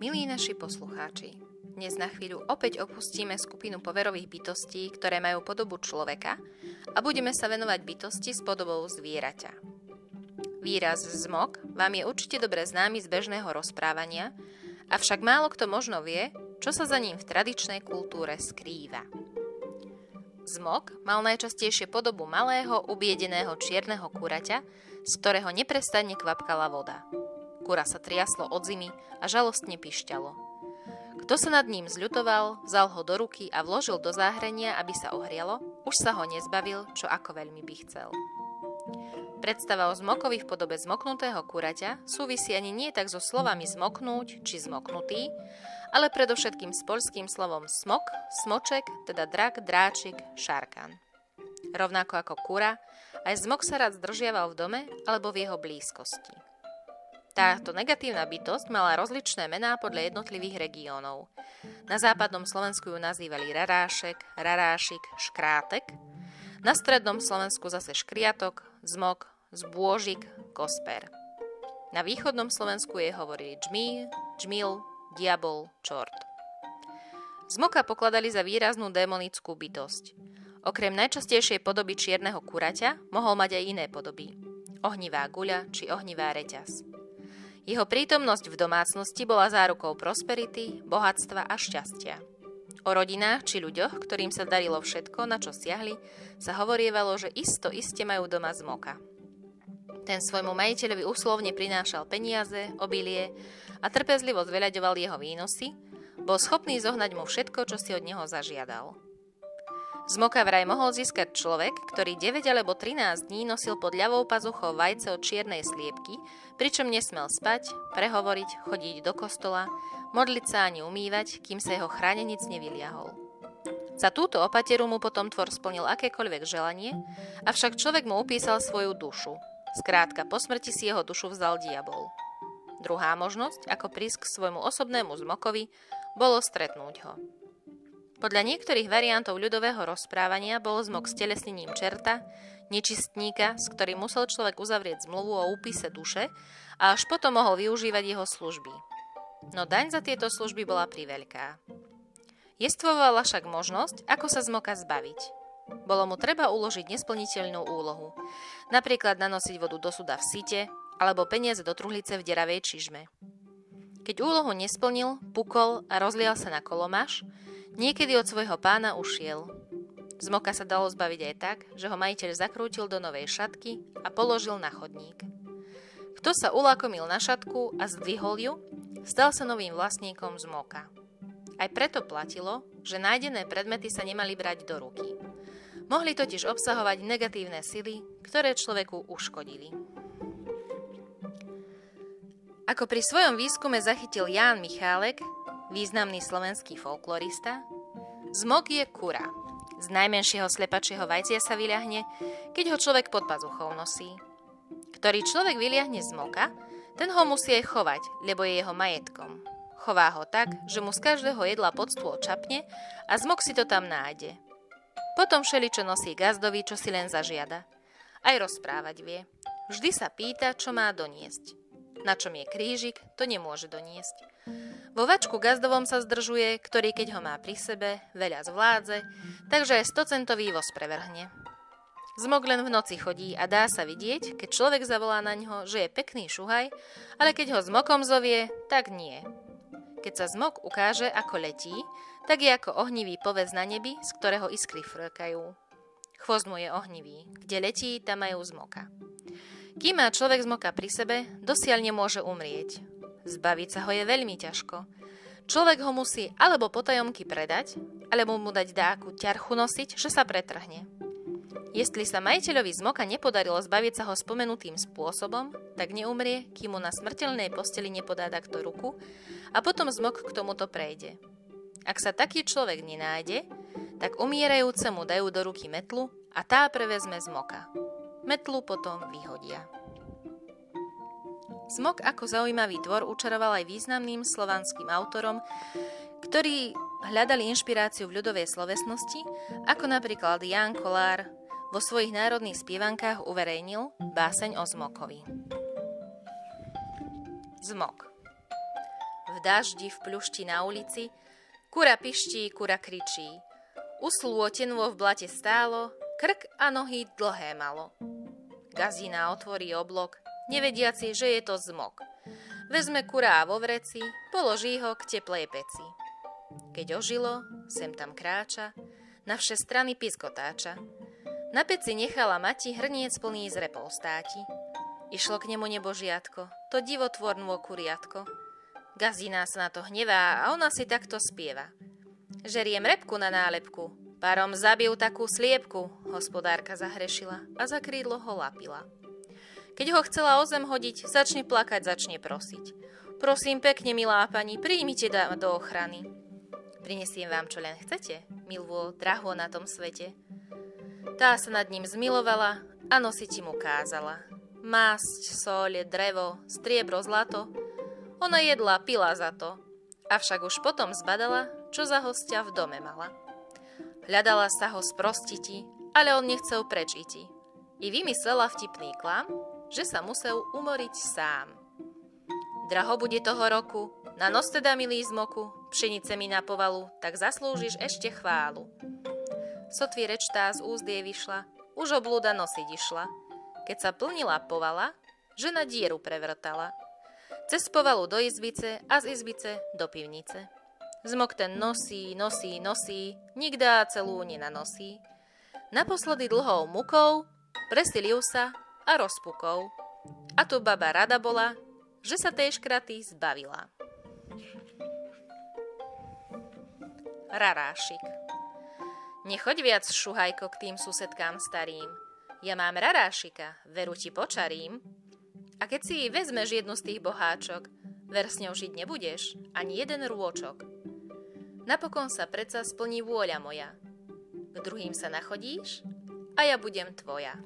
Milí naši poslucháči, dnes na chvíľu opäť opustíme skupinu poverových bytostí, ktoré majú podobu človeka a budeme sa venovať bytosti s podobou zvieraťa. Výraz zmok vám je určite dobre známy z bežného rozprávania, avšak málo kto možno vie, čo sa za ním v tradičnej kultúre skrýva. Zmok mal najčastejšie podobu malého, ubiedeného čierneho kuraťa, z ktorého neprestanne kvapkala voda. Kura sa triaslo od zimy a žalostne pišťalo. Kto sa nad ním zľutoval, vzal ho do ruky a vložil do záhrania, aby sa ohrialo, už sa ho nezbavil, čo ako veľmi by chcel. Predstava o zmokovi v podobe zmoknutého kuraťa súvisí ani nie tak so slovami zmoknúť či zmoknutý, ale predovšetkým s poľským slovom smok, smoček, teda drak, dráčik, šarkan. Rovnako ako kura, aj zmok sa rád zdržiaval v dome alebo v jeho blízkosti. Táto negatívna bytosť mala rozličné mená podľa jednotlivých regiónov. Na západnom Slovensku ju nazývali rarášek, rarášik, škrátek, na strednom Slovensku zase škriatok, zmok, zbôžik, kosper. Na východnom Slovensku jej hovorili džmí, džmil, diabol, čort. Zmoka pokladali za výraznú démonickú bytosť. Okrem najčastejšej podoby čierneho kuraťa mohol mať aj iné podoby. Ohnivá guľa či ohnivá reťaz. Jeho prítomnosť v domácnosti bola zárukou prosperity, bohatstva a šťastia. O rodinách či ľuďoch, ktorým sa darilo všetko, na čo siahli, sa hovorievalo, že isto iste majú doma zmoka. Ten svojmu majiteľovi úslovne prinášal peniaze, obilie a trpezlivo zveľaďoval jeho výnosy, bol schopný zohnať mu všetko, čo si od neho zažiadal. Zmoka vraj mohol získať človek, ktorý 9 alebo 13 dní nosil pod ľavou pazuchou vajce od čiernej sliepky, pričom nesmel spať, prehovoriť, chodiť do kostola, modliť sa ani umývať, kým sa jeho chránenic nevyliahol. Za túto opateru mu potom tvor splnil akékoľvek želanie, avšak človek mu upísal svoju dušu. Skrátka, po smrti si jeho dušu vzal diabol. Druhá možnosť, ako prísť k svojmu osobnému zmokovi, bolo stretnúť ho. Podľa niektorých variantov ľudového rozprávania bol zmok s telesnením čerta, nečistníka, s ktorým musel človek uzavrieť zmluvu o úpise duše a až potom mohol využívať jeho služby. No daň za tieto služby bola priveľká. Jestvovala však možnosť, ako sa zmoka zbaviť. Bolo mu treba uložiť nesplniteľnú úlohu, napríklad nanosiť vodu do suda v site alebo peniaze do truhlice v deravej čižme. Keď úlohu nesplnil, pukol a rozlial sa na kolomaš, Niekedy od svojho pána ušiel. Zmoka sa dalo zbaviť aj tak, že ho majiteľ zakrútil do novej šatky a položil na chodník. Kto sa ulakomil na šatku a zdvihol ju, stal sa novým vlastníkom zmoka. Aj preto platilo, že nájdené predmety sa nemali brať do ruky. Mohli totiž obsahovať negatívne sily, ktoré človeku uškodili. Ako pri svojom výskume zachytil Ján Michálek, významný slovenský folklorista, zmok je kura. Z najmenšieho slepačieho vajcia sa vyľahne, keď ho človek pod pazuchou nosí. Ktorý človek vyliahne z moka, ten ho musí aj chovať, lebo je jeho majetkom. Chová ho tak, že mu z každého jedla pod stôl čapne a zmok si to tam nájde. Potom všeli, čo nosí gazdovi, čo si len zažiada. Aj rozprávať vie. Vždy sa pýta, čo má doniesť. Na čom je krížik, to nemôže doniesť. Vo vačku gazdovom sa zdržuje, ktorý keď ho má pri sebe, veľa zvládze, takže aj 100 centový voz prevrhne. Zmok len v noci chodí a dá sa vidieť, keď človek zavolá na ňo, že je pekný šuhaj, ale keď ho zmokom zovie, tak nie. Keď sa zmok ukáže, ako letí, tak je ako ohnivý povez na nebi, z ktorého iskry frkajú. Chvost mu je ohnivý. Kde letí, tam majú zmoka. Kým má človek zmoka pri sebe, dosiaľ nemôže umrieť. Zbaviť sa ho je veľmi ťažko. Človek ho musí alebo potajomky predať, alebo mu dať dáku ťarchu nosiť, že sa pretrhne. Jestli sa majiteľovi zmoka nepodarilo zbaviť sa ho spomenutým spôsobom, tak neumrie, kým mu na smrteľnej posteli nepodá takto ruku a potom zmok k tomuto prejde. Ak sa taký človek nenájde, tak umierajúcemu dajú do ruky metlu a tá prevezme zmoka. Metlu potom vyhodia. Smok ako zaujímavý tvor učaroval aj významným slovanským autorom, ktorí hľadali inšpiráciu v ľudovej slovesnosti, ako napríklad Jan Kolár vo svojich národných spievankách uverejnil báseň o Zmokovi. Zmok V daždi, v pľušti na ulici, kura piští, kura kričí. Uslú v blate stálo, krk a nohy dlhé malo. Gazina otvorí oblok, nevediaci, že je to zmok. Vezme kurá vo vreci, položí ho k teplej peci. Keď ožilo, sem tam kráča, na vše strany piskotáča. Na peci nechala mati hrniec plný z repol státi. Išlo k nemu nebožiatko, to divotvornú kuriatko. Gazina sa na to hnevá a ona si takto spieva. Žeriem repku na nálepku, párom zabil takú sliepku, hospodárka zahrešila a za krídlo ho lapila. Keď ho chcela o zem hodiť, začne plakať, začne prosiť. Prosím pekne, milá pani, príjmite do ochrany. Prinesiem vám, čo len chcete, milvo, draho na tom svete. Tá sa nad ním zmilovala a nosiť mu kázala. Másť, soľ, drevo, striebro, zlato. Ona jedla, pila za to. Avšak už potom zbadala, čo za hostia v dome mala. Hľadala sa ho sprostiti, ale on nechcel preč iti. I vymyslela vtipný klam, že sa musel umoriť sám. Draho bude toho roku, na nos teda milý zmoku, pšenice mi na povalu, tak zaslúžiš ešte chválu. Sotví reč tá z jej vyšla, už oblúda nosiť išla. Keď sa plnila povala, žena dieru prevrtala. Cez povalu do izbice a z izbice do pivnice. Zmok ten nosí, nosí, nosí, nikdá celú nenanosí. Naposledy dlhou mukou presilil sa a rozpukol. A tu baba rada bola, že sa tej škraty zbavila. Rarášik Nechoď viac, šuhajko, k tým susedkám starým. Ja mám rarášika, veru ti počarím. A keď si vezmeš jednu z tých boháčok, ver s ňou žiť nebudeš, ani jeden rôčok. Napokon sa predsa splní vôľa moja. K druhým sa nachodíš a ja budem tvoja.